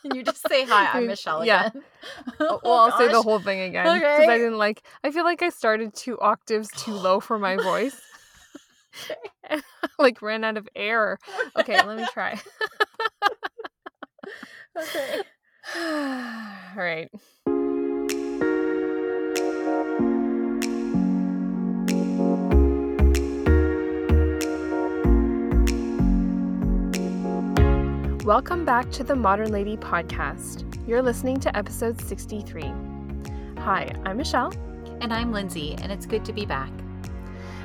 and you just say hi. I'm Michelle. Yeah. Again. Uh, oh well, Oh, I'll say the whole thing again because Okay. I didn't like. I feel like I started two octaves too low for my voice. I, like ran out of air. Okay, let me try. Okay. All right. Welcome back to the Modern Lady podcast. You're listening to episode 63. Hi, I'm Michelle. And I'm Lindsay, and it's good to be back.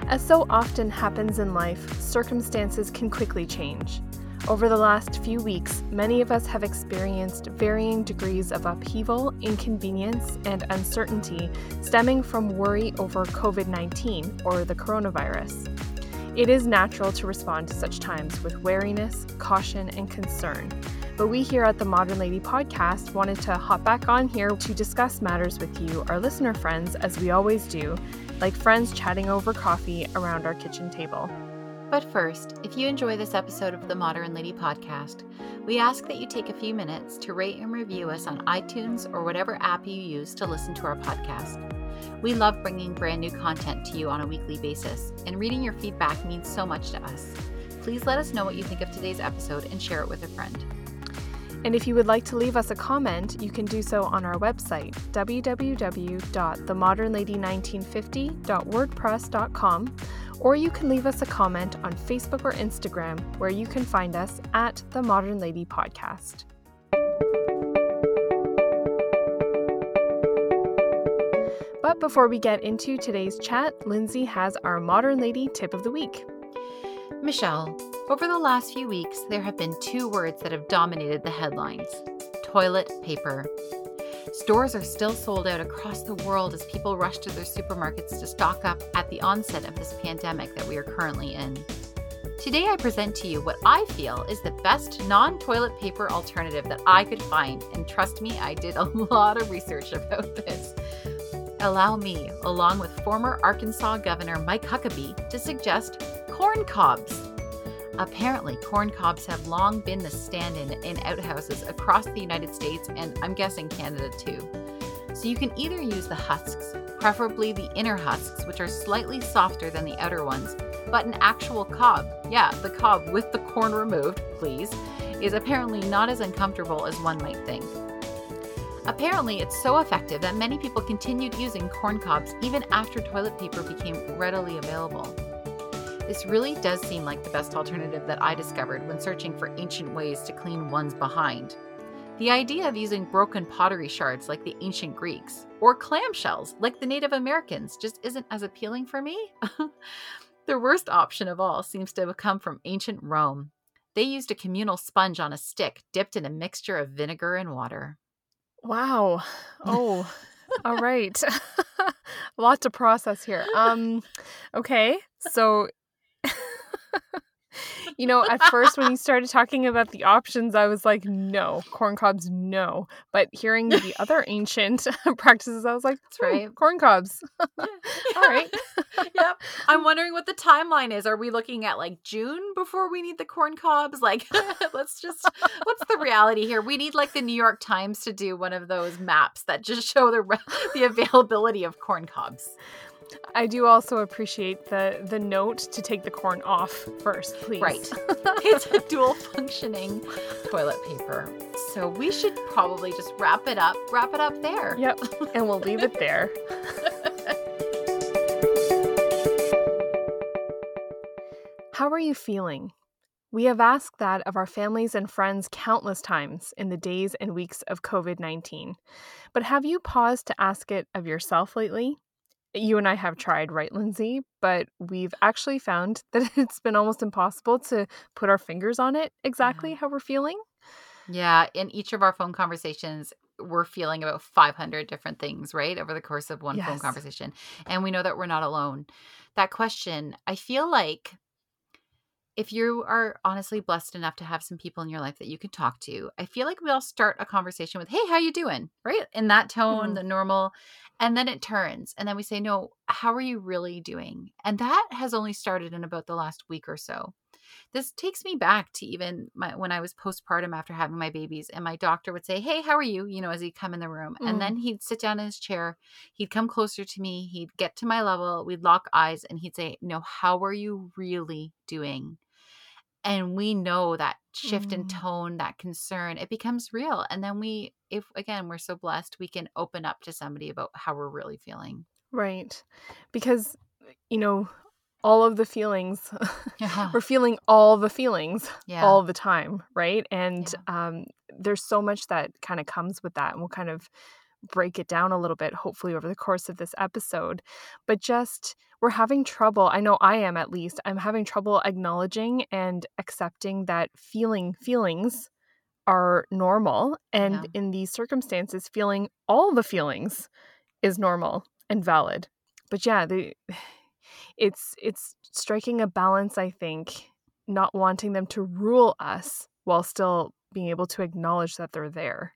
As so often happens in life, circumstances can quickly change. Over the last few weeks, many of us have experienced varying degrees of upheaval, inconvenience, and uncertainty stemming from worry over COVID 19 or the coronavirus. It is natural to respond to such times with wariness, caution, and concern. But we here at the Modern Lady podcast wanted to hop back on here to discuss matters with you, our listener friends, as we always do, like friends chatting over coffee around our kitchen table. But first, if you enjoy this episode of the Modern Lady podcast, we ask that you take a few minutes to rate and review us on iTunes or whatever app you use to listen to our podcast. We love bringing brand new content to you on a weekly basis, and reading your feedback means so much to us. Please let us know what you think of today's episode and share it with a friend. And if you would like to leave us a comment, you can do so on our website, www.themodernlady1950.wordpress.com, or you can leave us a comment on Facebook or Instagram, where you can find us at The Modern Lady Podcast. But before we get into today's chat, Lindsay has our Modern Lady tip of the week. Michelle, over the last few weeks, there have been two words that have dominated the headlines toilet paper. Stores are still sold out across the world as people rush to their supermarkets to stock up at the onset of this pandemic that we are currently in. Today, I present to you what I feel is the best non toilet paper alternative that I could find, and trust me, I did a lot of research about this. Allow me, along with former Arkansas Governor Mike Huckabee, to suggest corn cobs. Apparently, corn cobs have long been the stand in in outhouses across the United States and I'm guessing Canada too. So you can either use the husks, preferably the inner husks, which are slightly softer than the outer ones, but an actual cob, yeah, the cob with the corn removed, please, is apparently not as uncomfortable as one might think. Apparently, it's so effective that many people continued using corn cobs even after toilet paper became readily available. This really does seem like the best alternative that I discovered when searching for ancient ways to clean one's behind. The idea of using broken pottery shards like the ancient Greeks, or clamshells like the Native Americans, just isn't as appealing for me. the worst option of all seems to have come from ancient Rome. They used a communal sponge on a stick dipped in a mixture of vinegar and water. Wow. Oh, all right. a lot to process here. Um, okay. So, you know, at first when you started talking about the options, I was like, no, corn cobs, no. But hearing the other ancient practices, I was like, that's right. corn cobs. all right. yep. I'm wondering what the timeline is. Are we looking at like June before we need the corn cobs? Like, let's just, what's the reality here? We need like the New York Times to do one of those maps that just show the re- the availability of corn cobs. I do also appreciate the the note to take the corn off first, please. Right. it's a dual functioning toilet paper. So we should probably just wrap it up, wrap it up there. Yep. And we'll leave it there. How are you feeling? We have asked that of our families and friends countless times in the days and weeks of COVID 19. But have you paused to ask it of yourself lately? You and I have tried, right, Lindsay? But we've actually found that it's been almost impossible to put our fingers on it exactly mm-hmm. how we're feeling. Yeah, in each of our phone conversations, we're feeling about 500 different things, right? Over the course of one phone conversation. And we know that we're not alone. That question, I feel like if you are honestly blessed enough to have some people in your life that you can talk to, I feel like we all start a conversation with, "Hey, how you doing?" right? In that tone, Mhm. the normal, and then it turns and then we say, "No, how are you really doing?" And that has only started in about the last week or so. this takes me back to even my, when I was postpartum after having my babies, and my doctor would say, Hey, how are you? You know, as he'd come in the room. Mm. And then he'd sit down in his chair, he'd come closer to me, he'd get to my level, we'd lock eyes, and he'd say, No, how are you really doing? And we know that shift mm. in tone, that concern, it becomes real. And then we, if again, we're so blessed, we can open up to somebody about how we're really feeling. Right. Because, you know, all of the feelings. Yeah. We're feeling all the feelings yeah. all the time, right? And yeah. um, there's so much that kind of comes with that. And we'll kind of break it down a little bit, hopefully, over the course of this episode. But just, we're having trouble. I know I am at least. I'm having trouble acknowledging and accepting that feeling feelings are normal. And yeah. in these circumstances, feeling all the feelings is normal and valid. But yeah, the it's it's striking a balance i think not wanting them to rule us while still being able to acknowledge that they're there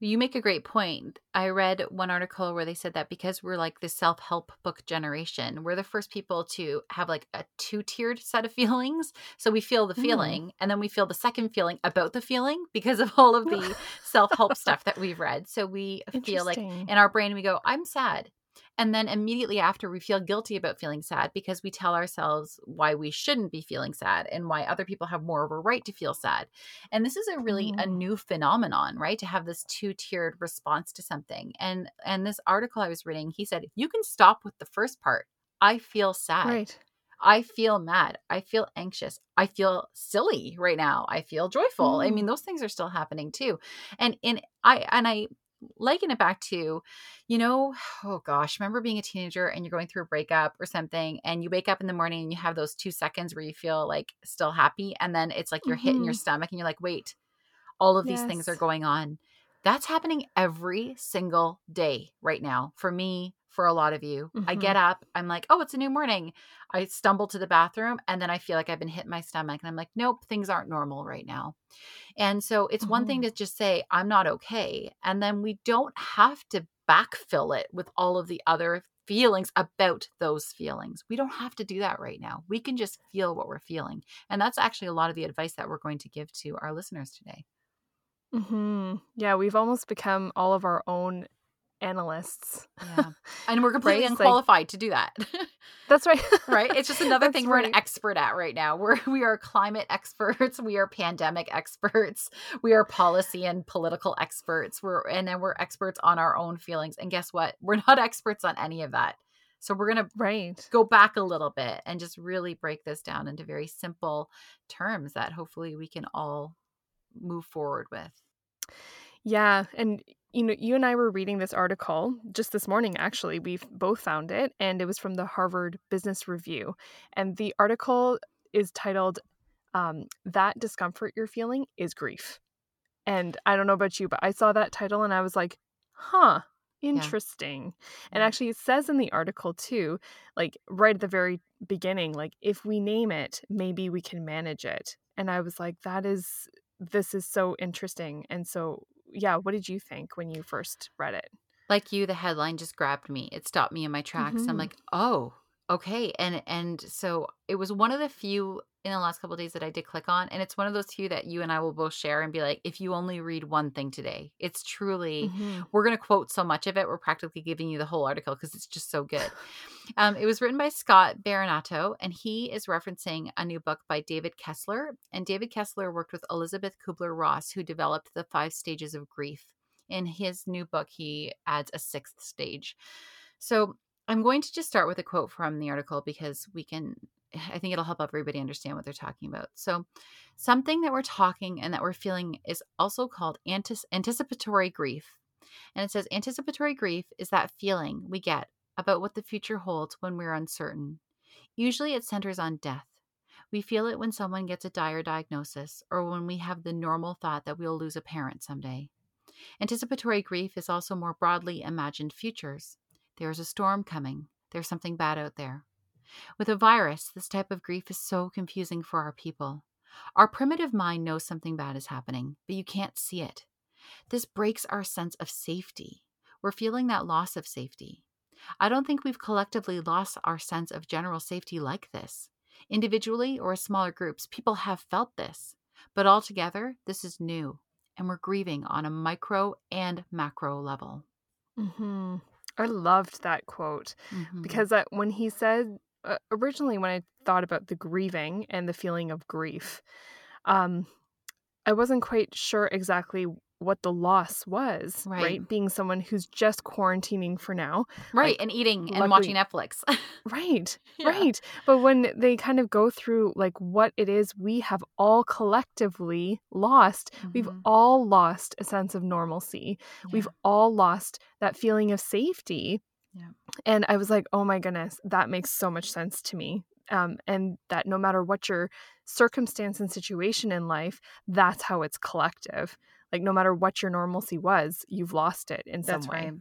you make a great point. I read one article where they said that because we're like the self help book generation, we're the first people to have like a two tiered set of feelings. So we feel the mm. feeling mm. and then we feel the second feeling about the feeling because of all of the self help stuff that we've read. So we feel like in our brain, we go, I'm sad. And then immediately after, we feel guilty about feeling sad because we tell ourselves why we shouldn't be feeling sad and why other people have more of a right to feel sad. And this is a really mm. a new phenomenon, right? To have this two-tiered response to something. And and this article I was reading, he said, you can stop with the first part, I feel sad. Right. I feel mad. I feel anxious. I feel silly right now. I feel joyful. Mm. I mean, those things are still happening too. And in I and I liken it back to, you know, oh gosh, remember being a teenager and you're going through a breakup or something and you wake up in the morning and you have those two seconds where you feel like still happy and then it's like you're mm-hmm. hitting your stomach and you're like, wait, all of these things are going on. That's happening every single day right now for me, for a lot of you. Mm-hmm. I get up, I'm like, oh, it's a new morning. I stumble to the bathroom and then I feel like I've been hitting my stomach and I'm like, nope, things aren't normal right now. And so it's mm-hmm. one thing mm-hmm. to just say, I'm not okay. And then we don't have to backfill it with all of the other feelings about those feelings. We don't have to do that right now. We can just feel what we're feeling. And that's actually a lot of the advice that we're going to give to our listeners today. Mm-hmm. Yeah, we've almost become all of our own analysts. Yeah. And we're completely right? unqualified like, to do that. That's right. right? It's just another thing right. we're an expert at right now. We're we are climate experts, we are pandemic experts, we are policy and political experts. We're and then we're experts on our own feelings. And guess what? We're not experts on any of that. So we're going to right. go back a little bit and just really break this down into very simple terms that hopefully we can all move forward with. Yeah, and you know, you and I were reading this article just this morning, actually. We've both found it, and it was from the Harvard Business Review. And the article is titled, um, That Discomfort You're Feeling is Grief. And I don't know about you, but I saw that title and I was like, huh, interesting. Yeah. And actually, it says in the article too, like right at the very beginning, like if we name it, maybe we can manage it. And I was like, that is, this is so interesting and so yeah, what did you think when you first read it? Like you, the headline just grabbed me. It stopped me in my tracks. Mm-hmm. I'm like, oh, okay. And and so it was one of the few in the last couple days that I did click on, and it's one of those few that you and I will both share and be like, if you only read one thing today, it's truly mm-hmm. we're going to quote so much of it, we're practically giving you the whole article because it's just so good. um, it was written by Scott Berinato, and he is referencing a new book by David Kessler, and David Kessler worked with Elisabeth Kubler Ross, who developed the five stages of grief. In his new book, he adds a sixth stage. So I'm going to just start with a quote from the article because we can I think it'll help everybody understand what they're talking about. So, something that we're talking and that we're feeling is also called antis- anticipatory grief. And it says anticipatory grief is that feeling we get about what the future holds when we're uncertain. Usually it centers on death. We feel it when someone gets a dire diagnosis or when we have the normal thought that we'll lose a parent someday. Anticipatory grief is also more broadly imagined futures. There is a storm coming. There's something bad out there. With a virus, this type of grief is so confusing for our people. Our primitive mind knows something bad is happening, but you can't see it. This breaks our sense of safety. We're feeling that loss of safety. I don't think we've collectively lost our sense of general safety like this. Individually or as smaller groups, people have felt this. But altogether, this is new, and we're grieving on a micro and macro level. hmm I loved that quote Mhm. because that when he said uh, originally when I thought about the grieving and the feeling of grief, um, I wasn't quite sure exactly what the loss was. Right. Right, being someone who's just quarantining for now. right, like, and eating and luckily- watching Netflix. Right, Yeah. right. But when they kind of go through like what it is we have all collectively lost, we've Mhm. all lost a sense of normalcy. We've all lost that feeling of safety. Yeah. And I was like, oh my goodness, that makes so much sense to me. Um, and that no matter what your circumstance and situation in life, that's how it's collective. Like no matter what your normalcy was, you've lost it in some That's way. right.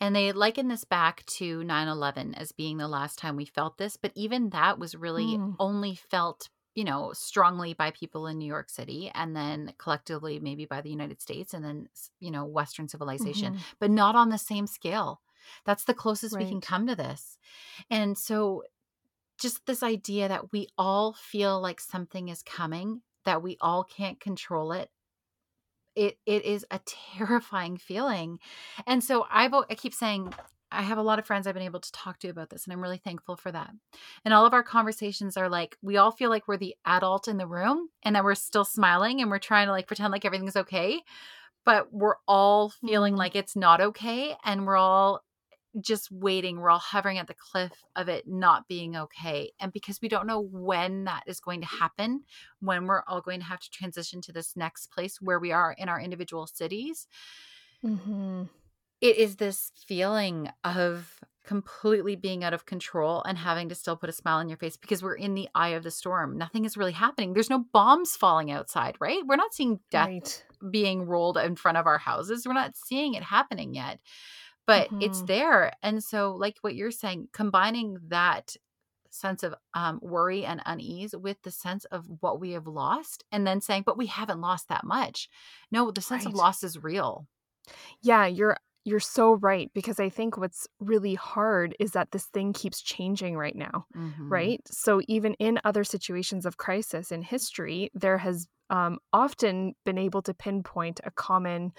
And they liken this back to 9 11 as being the last time we felt this. But even that was really Mm. only felt, you know, strongly by people in New York City and then collectively maybe by the United States and then, you know, Western civilization, Mhm. but not on the same scale. That's the closest we can come to this. And so just this idea that we all feel like something is coming, that we all can't control it. It it is a terrifying feeling. And so I've I keep saying I have a lot of friends I've been able to talk to about this and I'm really thankful for that. And all of our conversations are like we all feel like we're the adult in the room and that we're still smiling and we're trying to like pretend like everything's okay, but we're all feeling Mhm. like it's not okay and we're all just waiting. We're all hovering at the cliff of it not being okay. And because we don't know when that is going to happen, when we're all going to have to transition to this next place where we are in our individual cities, Mhm. it is this feeling of completely being out of control and having to still put a smile on your face because we're in the eye of the storm. Nothing is really happening. There's no bombs falling outside, right? We're not seeing death Right. being rolled in front of our houses. We're not seeing it happening yet, but it's Mhm. there. And so, like what you're saying, combining that sense of um, worry and unease with the sense of what we have lost, and then saying, but we haven't lost that much. No, the sense of loss is real. Yeah, you're you're so right because I think what's really hard is that this thing keeps changing right now, Mhm. right? So even in other situations of crisis in history, there has um, often been able to pinpoint a common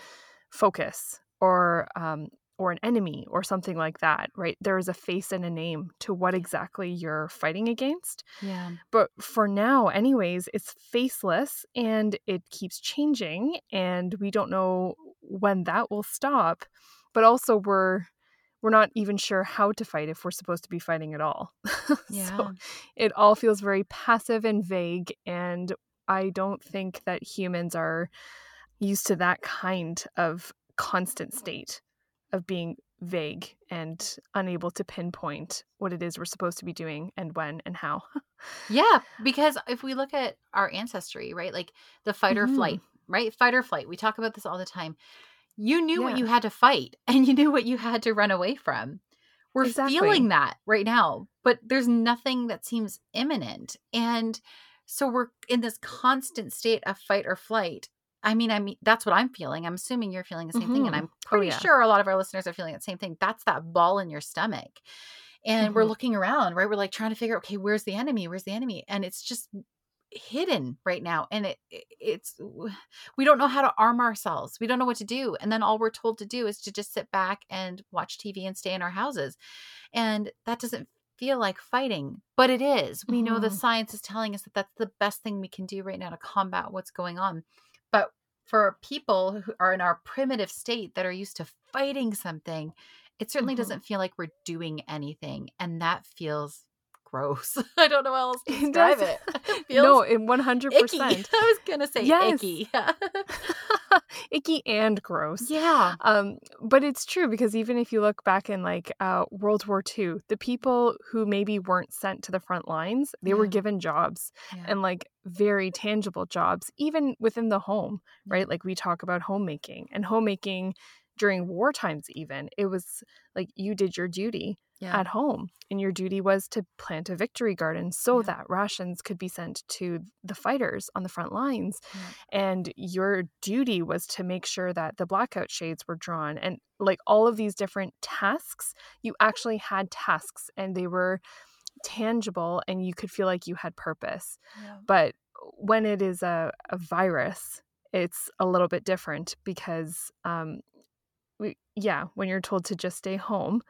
focus or um, or an enemy or something like that, right? There is a face and a name to what exactly you're fighting against. Yeah. But for now, anyways, it's faceless and it keeps changing, and we don't know when that will stop. But also, we're we're not even sure how to fight if we're supposed to be fighting at all. Yeah. so it all feels very passive and vague, and I don't think that humans are used to that kind of constant state of being vague and unable to pinpoint what it is we're supposed to be doing and when and how. Yeah, because if we look at our ancestry, right? Like the fight or Mhm. flight, right? Fight or flight. We talk about this all the time. You knew what you had to fight and you knew what you had to run away from. We're Exactly. feeling that right now, but there's nothing that seems imminent. And so we're in this constant state of fight or flight. I mean, I mean, that's what I'm feeling. I'm assuming you're feeling the same thing. And Mhm. I'm Oh, pretty yeah. sure a lot of our listeners are feeling the same thing. That's that ball in your stomach. And we're Mhm. looking around, right? We're like trying to figure, okay, where's the enemy? Where's the enemy? And it's just hidden right now. And it it- it's we don't know how to arm ourselves. We don't know what to do. And then all we're told to do is to just sit back and watch TV and stay in our houses. And that doesn't feel like fighting, but it is. We know the Mhm. science is telling us that that's the best thing we can do right now to combat what's going on. But for people who are in our primitive state that are used to fighting something, it certainly Mhm. doesn't feel like we're doing anything. And that feels gross. I don't know how else to describe it. It feels no, in one hundred icky. percent, I was gonna say Yes. icky. icky and gross. yeah. Um, but it's true because even if you look back in like uh, World War II, the people who maybe weren't sent to the front lines, they were given jobs Yeah. and like very tangible jobs, even within the home, right? Like we talk about homemaking and homemaking during war times, even it was like you did your duty yeah. at home and your duty was to plant a victory garden so Yeah. that rations could be sent to the fighters on the front lines Yeah. and your duty was to make sure that the blackout shades were drawn and like all of these different tasks you actually had tasks and they were tangible and you could feel like you had purpose. But when it is a, a virus, it's a little bit different because, um, we, yeah, when you're told to just stay home,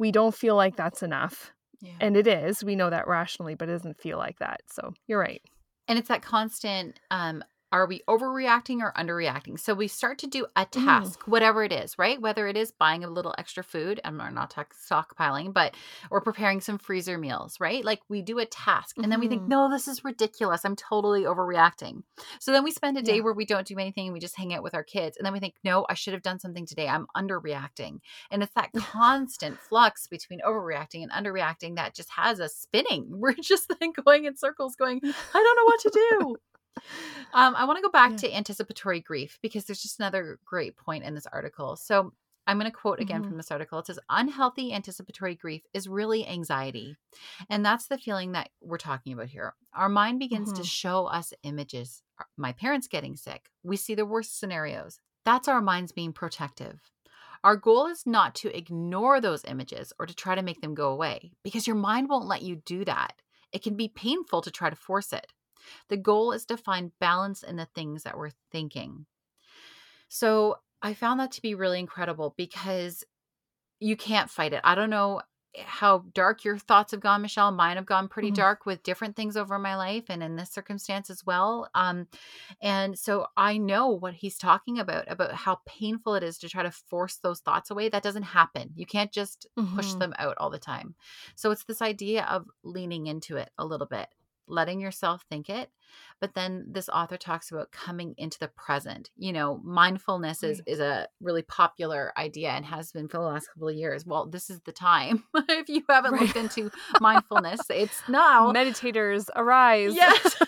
we don't feel like that's enough. Yeah. And it is. We know that rationally, but it doesn't feel like that. So you're right. and it's that constant um are we overreacting or underreacting? So we start to do a Mm. task whatever it is right? Whether it is buying a little extra food and we're not talk- stockpiling but or preparing some freezer meals right? Like we do a task and then we think Mhm. no this is ridiculous. I'm totally overreacting. So then we spend a day Yeah. where we don't do anything and we just hang out with our kids and then we think no i should have done something today. I'm underreacting. And it's that constant flux between overreacting and underreacting that just has us spinning. We're just then going in circles going I don't know what to do. Um, I want to go back Yeah. to anticipatory grief because there's just another great point in this article. So I'm going to quote again Mhm. from this article. It says, Unhealthy anticipatory grief is really anxiety. And that's the feeling that we're talking about here. Our mind begins to Mhm. show us images. My parents getting sick. We see the worst scenarios. That's our minds being protective. Our goal is not to ignore those images or to try to make them go away because your mind won't let you do that. It can be painful to try to force it. The goal is to find balance in the things that we're thinking. So I found that to be really incredible because you can't fight it. I don't know how dark your thoughts have gone, Michelle. Mine have gone pretty Mhm. dark with different things over my life and in this circumstance as well. Um, and so I know what he's talking about, about how painful it is to try to force those thoughts away. That doesn't happen. You can't just push Mhm. them out all the time. So it's this idea of leaning into it a little bit, letting yourself think it. But then this author talks about coming into the present. You know, mindfulness is, is a really popular idea and has been for the last couple of years. Well, this is the time. if you haven't Right. looked into mindfulness, it's now. Meditators, arise. Yes.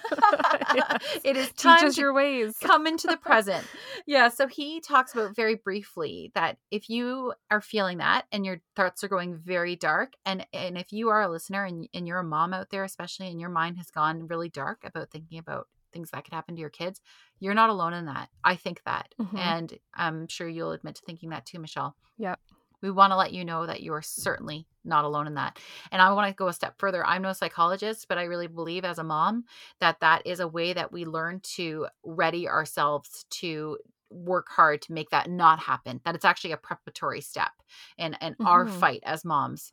Yes. it is Teach time us to your ways. come into the present. Yeah. So he talks about very briefly that if you are feeling that and your thoughts are going very dark, and and if you are a listener and, and you're a mom out there, especially, and your mind has gone really dark about thinking about things that could happen to your kids, you're not alone in that. I think that. Mhm. And I'm sure you'll admit to thinking that too, Michelle. Yep. We want to let you know that you are certainly not alone in that. And I want to go a step further. I'm no psychologist, but I really believe as a mom that that is a way that we learn to ready ourselves to work hard to make that not happen that it's actually a preparatory step in, in our Mhm. fight as moms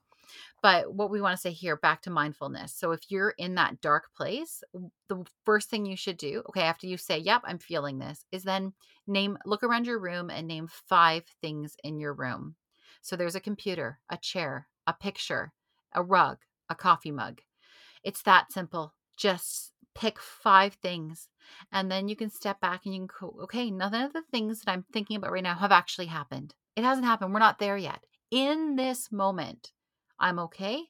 but what we want to say here back to mindfulness. So if you're in that dark place the first thing you should do okay after you say yep i'm feeling this is then name look around your room and name five things in your room. So there's a computer a chair a picture a rug a coffee mug. It's that simple. Just pick five things and then you can step back and you can go okay none of the things that i'm thinking about right now have actually happened. It hasn't happened. We're not there yet. In this moment i'm okay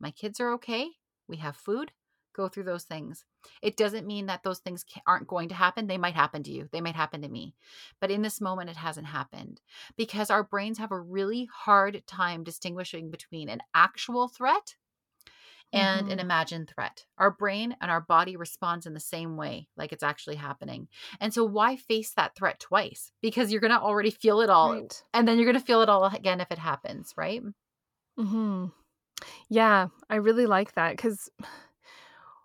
my kids are okay we have food go through those things it doesn't mean that those things aren't going to happen they might happen to you they might happen to me but in this moment it hasn't happened because our brains have a really hard time distinguishing between an actual threat and an Mhm. imagined threat. Our brain and our body responds in the same way, like it's actually happening. And so, why face that threat twice? Because you're going to already feel it all, Right. and then you're going to feel it all again if it happens, right? Hmm Yeah, I really like that because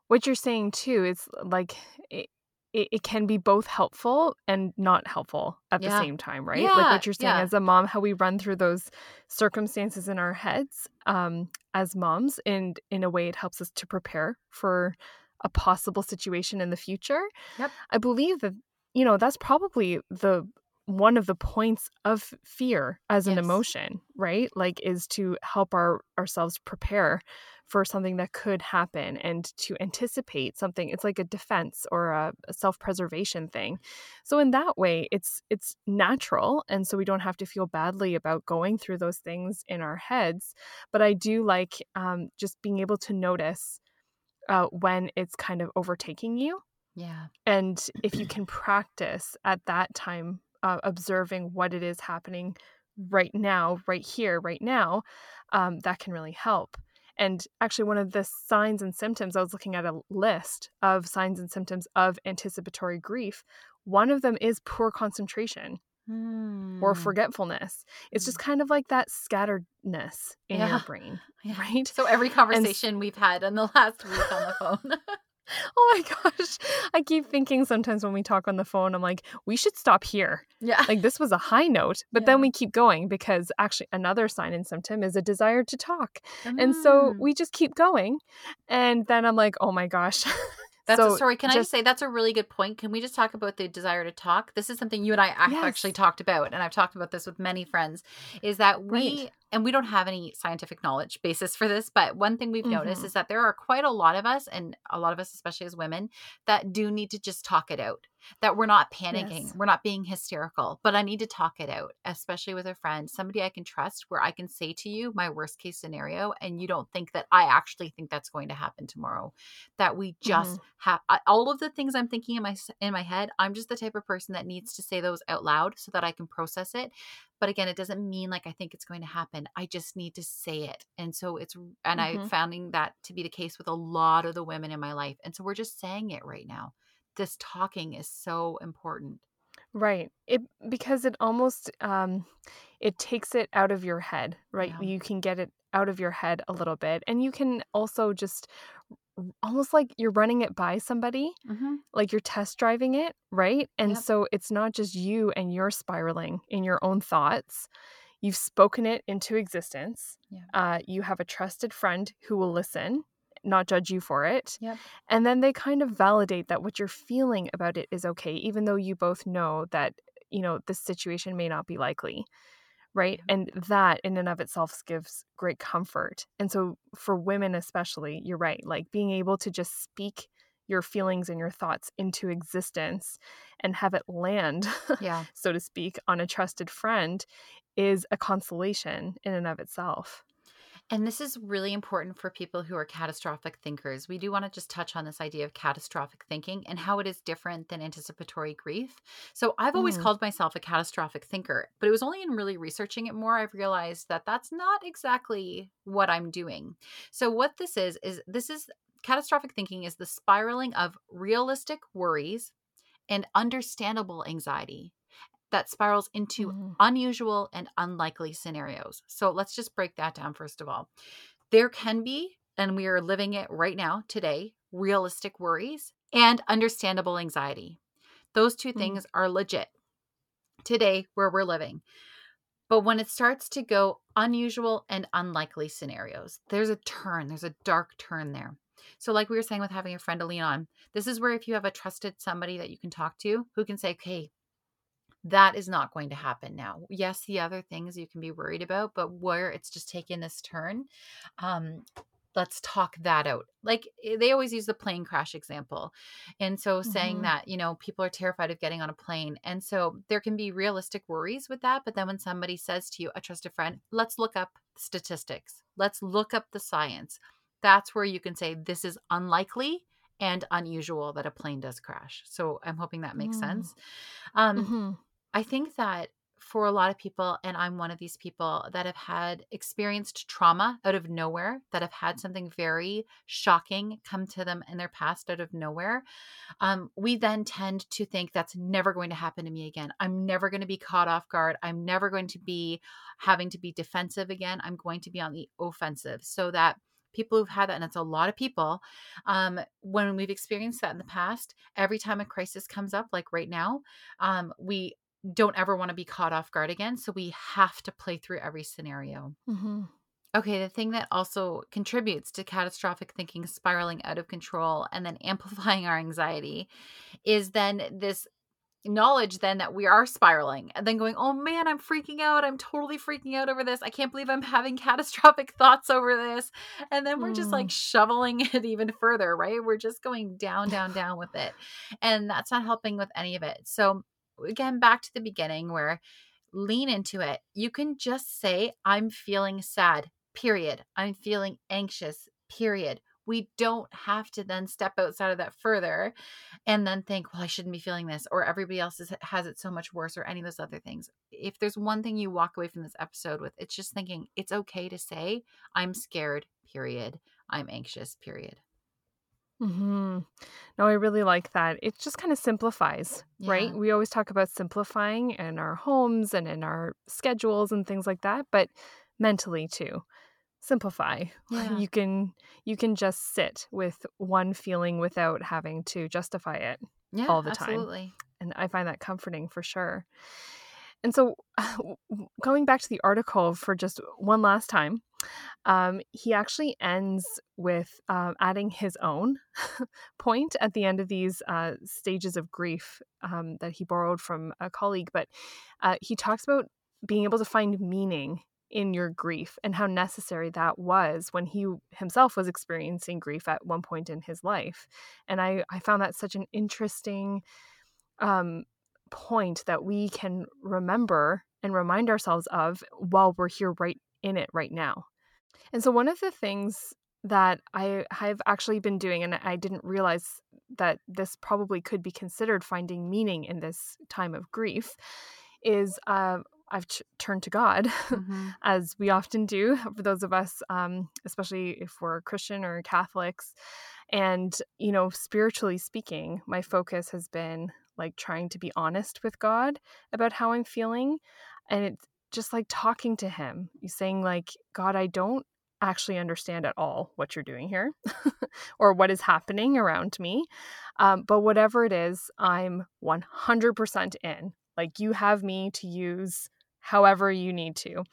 what you're saying too is like it, it, it can be both helpful and not helpful at the Yeah. same time, right? Like Yeah, what you're saying yeah. as a mom, how we run through those circumstances in our heads um, as moms, and in a way, it helps us to prepare for a possible situation in the future. Yep. I believe that you know that's probably the one of the points of fear as an Yes. emotion right? Like is to help our ourselves prepare for something that could happen and to anticipate something. It's like a defense or a, a self-preservation thing. So in that way it's it's natural and so we don't have to feel badly about going through those things in our heads. But i do like um, just being able to notice uh, when it's kind of overtaking you. Yeah. and if you can practice at that time uh, observing what it is happening right now, right here, right now, um, that can really help. And actually, one of the signs and symptoms, I was looking at a list of signs and symptoms of anticipatory grief. One of them is poor concentration. or Hmm. forgetfulness. It's just kind of like that scatteredness in Yeah. your brain, Yeah. right? So every conversation we've had in the last week on the phone. Oh my gosh. I keep thinking sometimes when we talk on the phone, I'm like, we should stop here. yeah. Like, this was a high note, but Yeah. then we keep going because actually, another sign and symptom is a desire to talk. And so Mm. we just keep going. And then I'm like, oh my gosh. That's So a story. Can I just just- say that's a really good point? Can we just talk about the desire to talk? This is something you and I Yes. actually talked about, and I've talked about this with many friends. Is that we Right. And we don't have any scientific knowledge basis for this, but one thing we've noticed Mhm. is that there are quite a lot of us, and a lot of us, especially as women, that do need to just talk it out. That we're not panicking, Yes. we're not being hysterical, but I need to talk it out, especially with a friend, somebody I can trust, where I can say to you my worst case scenario, and you don't think that I actually think that's going to happen tomorrow. That we just have all of the things I'm thinking in my in my head. I'm just the type of person that needs to say those out loud so that I can process it. But again, it doesn't mean like I think it's going to happen. I just need to say it. And so it's and I'm Mhm. finding that to be the case with a lot of the women in my life. And so we're just saying it right now. This talking is so important. Right. It because it almost um it takes it out of your head, right? Yeah. You can get it out of your head a little bit and you can also just almost like you're running it by somebody, Mm-hmm. like you're test driving it, right? And Yep. so it's not just you and you're spiraling in your own thoughts. You've spoken it into existence. Yeah. Uh, you have a trusted friend who will listen, not judge you for it. Yep. And then they kind of validate that what you're feeling about it is okay, even though you both know that, you know, this situation may not be likely. Right. And that in and of itself gives great comfort. And so for women, especially, you're right. Like being able to just speak your feelings and your thoughts into existence and have it land, Yeah. so to speak, on a trusted friend is a consolation in and of itself. And this is really important for people who are catastrophic thinkers. We do want to just touch on this idea of catastrophic thinking and how it is different than anticipatory grief. So, I've always Mm. called myself a catastrophic thinker, but it was only in really researching it more I've realized that that's not exactly what I'm doing. So, what this is, is this is catastrophic thinking is the spiraling of realistic worries and understandable anxiety that spirals into Mhm. unusual and unlikely scenarios. So let's just break that down first of all. There can be, and we are living it right now, today, realistic worries and understandable anxiety. Those two Mhm. things are legit today where we're living. But when it starts to go unusual and unlikely scenarios, there's a turn, there's a dark turn there. So, like we were saying with having a friend to lean on, this is where if you have a trusted somebody that you can talk to who can say, okay, that is not going to happen now. Yes, the other things you can be worried about, but where it's just taken this turn, um, let's talk that out. Like eh, they always use the plane crash example. And so saying Mhm. that, you know, people are terrified of getting on a plane. And so there can be realistic worries with that. But then when somebody says to you, a trusted friend, let's look up statistics, let's look up the science, that's where you can say, this is unlikely and unusual that a plane does crash. So I'm hoping that makes Mm. sense. Um, Mhm. I think that for a lot of people, and I'm one of these people that have had experienced trauma out of nowhere, that have had something very shocking come to them in their past out of nowhere, um, we then tend to think that's never going to happen to me again. I'm never going to be caught off guard. I'm never going to be having to be defensive again. I'm going to be on the offensive so that people who've had that and it's a lot of people um, when we've experienced that in the past every time a crisis comes up like right now um, we don't ever want to be caught off guard again. So we have to play through every scenario. Mhm. Okay, the thing that also contributes to catastrophic thinking spiraling out of control and then amplifying our anxiety is then this knowledge then that we are spiraling and then going, oh man, I'm freaking out. I'm totally freaking out over this. I can't believe I'm having catastrophic thoughts over this. And then we're just Mm. like shoveling it even further, right? We're just going down, down, down with it. And that's not helping with any of it. So, again, back to the beginning where lean into it. You can just say, I'm feeling sad, period. I'm feeling anxious, period. We don't have to then step outside of that further and then think, well, I shouldn't be feeling this, or everybody else is, has it so much worse, or any of those other things. If there's one thing you walk away from this episode with, it's just thinking it's okay to say, I'm scared, period. I'm anxious, period. Hmm No, I really like that. It just kind of simplifies, right? We always talk about simplifying in our homes and in our schedules and things like that, but mentally too. Simplify. Yeah. You can you can just sit with one feeling without having to justify it. Yeah, all the time. absolutely. And I find that comforting for sure. And so, going back to the article for just one last time, um, he actually ends with um, adding his own point at the end of these uh, stages of grief um, that he borrowed from a colleague. But uh, he talks about being able to find meaning in your grief and how necessary that was when he himself was experiencing grief at one point in his life. And I, I found that such an interesting um, point that we can remember and remind ourselves of while we're here right in it right now. And so, one of the things that I have actually been doing, and I didn't realize that this probably could be considered finding meaning in this time of grief, is uh, I've turned to God, Mhm. as we often do for those of us, um, especially if we're Christian or Catholics. And, you know, spiritually speaking, my focus has been like trying to be honest with God about how I'm feeling. And it's just like talking to Him, you saying, like, God, I don't actually understand at all what you're doing here or what is happening around me. Um, but whatever it is, I'm 100% in. Like, you have me to use however you need to.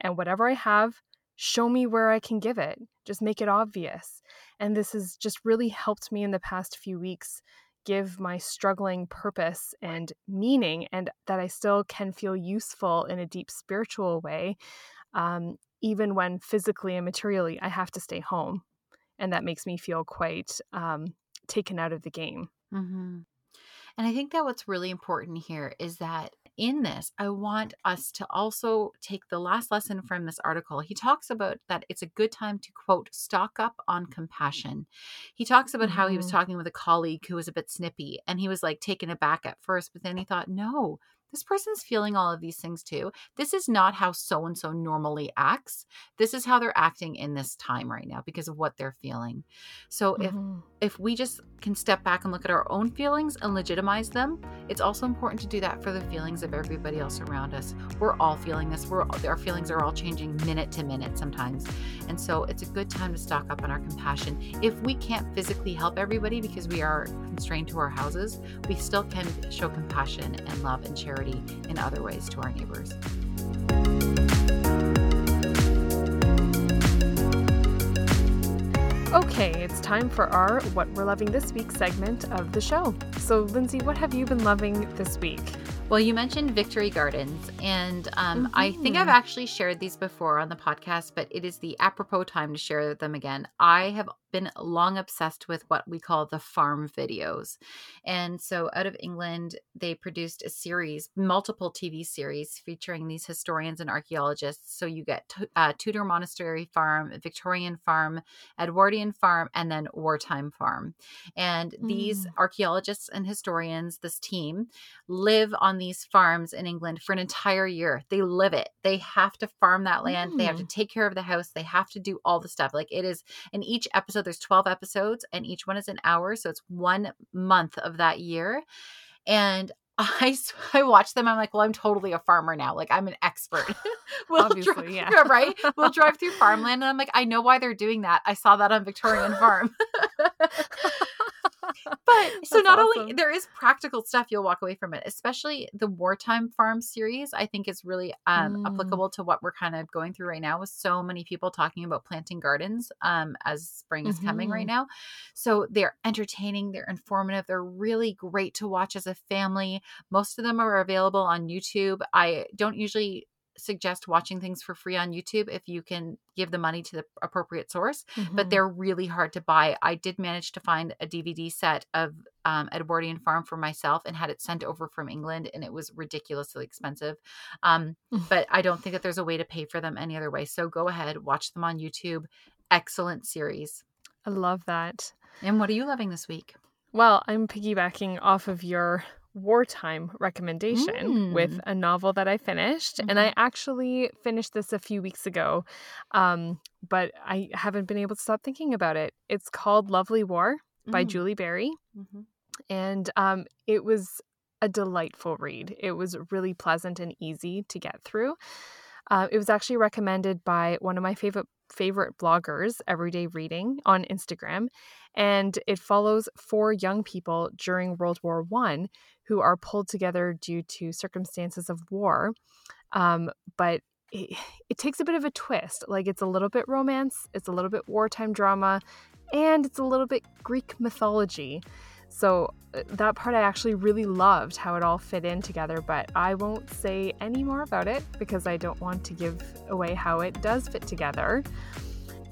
And whatever I have, show me where I can give it. Just make it obvious. And this has just really helped me in the past few weeks give my struggling purpose and meaning, and that I still can feel useful in a deep spiritual way, um, even when physically and materially I have to stay home. And that makes me feel quite um, taken out of the game. hmm And I think that what's really important here is that in this, I want us to also take the last lesson from this article. He talks about that it's a good time to quote, stock up on compassion. He talks about how he was Mhm. talking with a colleague who was a bit snippy and he was like taken aback at first, but then he thought, no, this person's feeling all of these things too. This is not how so and so normally acts. This is how they're acting in this time right now because of what they're feeling. So if Mhm. if we just can step back and look at our own feelings and legitimize them, it's also important to do that for the feelings of everybody else around us. We're all feeling this. We're our feelings are all changing minute to minute sometimes. And so it's a good time to stock up on our compassion. If we can't physically help everybody because we are constrained to our houses, we still can show compassion and love and in other ways to our neighbors. Okay, it's time for our What We're Loving This Week segment of the show. So, Lindsay, what have you been loving this week? Well, you mentioned Victory Gardens, and um, I think I've Mhm. actually shared these before on the podcast, but it is the apropos time to share them again. I have been long obsessed with what we call the farm videos. And so, out of England, they produced a series, multiple TV series featuring these historians and archaeologists. So, you get uh, Tudor Monastery Farm, Victorian Farm, Edwardian Farm, and then Wartime Farm. And these Mm. archaeologists and historians, this team, live on these farms in England for an entire year. They live it. They have to farm that land. They have to hmm. take care of the house. They have to do all the stuff. Like it is in each episode, there's 12 episodes, and each one is an hour. So it's one month of that year. And I, I watch them. I'm like, well, I'm totally a farmer now. Like I'm an expert. we'll Obviously, yeah. right? We'll drive through farmland, and I'm like, I know why they're doing that. I saw that on Victorian Farm. But so not only there is practical stuff you'll walk away from it, especially the wartime farm series. I think is really um, Mm. applicable to what we're kind of going through right now with so many people talking about planting gardens um, as spring is coming right Mhm. now. So they're entertaining, they're informative, they're really great to watch as a family. Most of them are available on YouTube. I don't usually suggest watching things for free on YouTube if you can give the money to the appropriate source but Mhm. they're really hard to buy. I did manage to find a DVD set of um, Edwardian Farm for myself and had it sent over from England, and it was ridiculously expensive. Um, but I don't think that there's a way to pay for them any other way. So go ahead, watch them on YouTube. Excellent series. I love that. And what are you loving this week? Well, I'm piggybacking off of your wartime recommendation with Mm. a novel that I finished. And I actually finished this a few weeks ago, um, but I haven't been able to stop thinking about it. It's called Lovely War by Mm. Julie Berry. Mm-hmm. And um, it was a delightful read. It was really pleasant and easy to get through. Uh, it was actually recommended by one of my favorite favorite bloggers, Everyday Reading, on Instagram, and it follows four young people during World War One who are pulled together due to circumstances of war. Um, but it, it takes a bit of a twist. Like it's a little bit romance, it's a little bit wartime drama, and it's a little bit Greek mythology. So uh, that part I actually really loved how it all fit in together, but I won't say any more about it because I don't want to give away how it does fit together.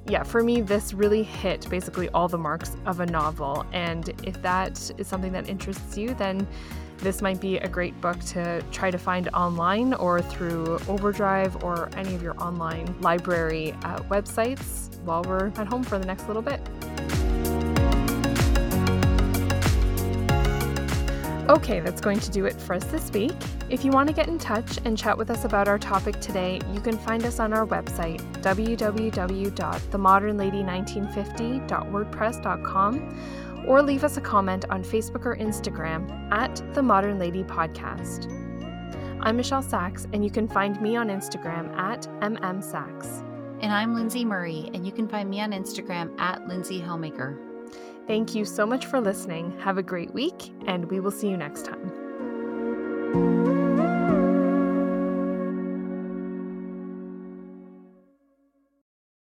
Yeah, for me, this really hit basically all the marks of a novel. And if that is something that interests you, then this might be a great book to try to find online or through Overdrive or any of your online library uh, websites while we're at home for the next little bit. Okay, that's going to do it for us this week. If you want to get in touch and chat with us about our topic today, you can find us on our website, www.themodernlady1950.wordpress.com, or leave us a comment on Facebook or Instagram at The Modern Lady Podcast. I'm Michelle Sachs, and you can find me on Instagram at MMSachs. And I'm Lindsay Murray, and you can find me on Instagram at Lindsay Hellmaker. Thank you so much for listening. Have a great week, and we will see you next time.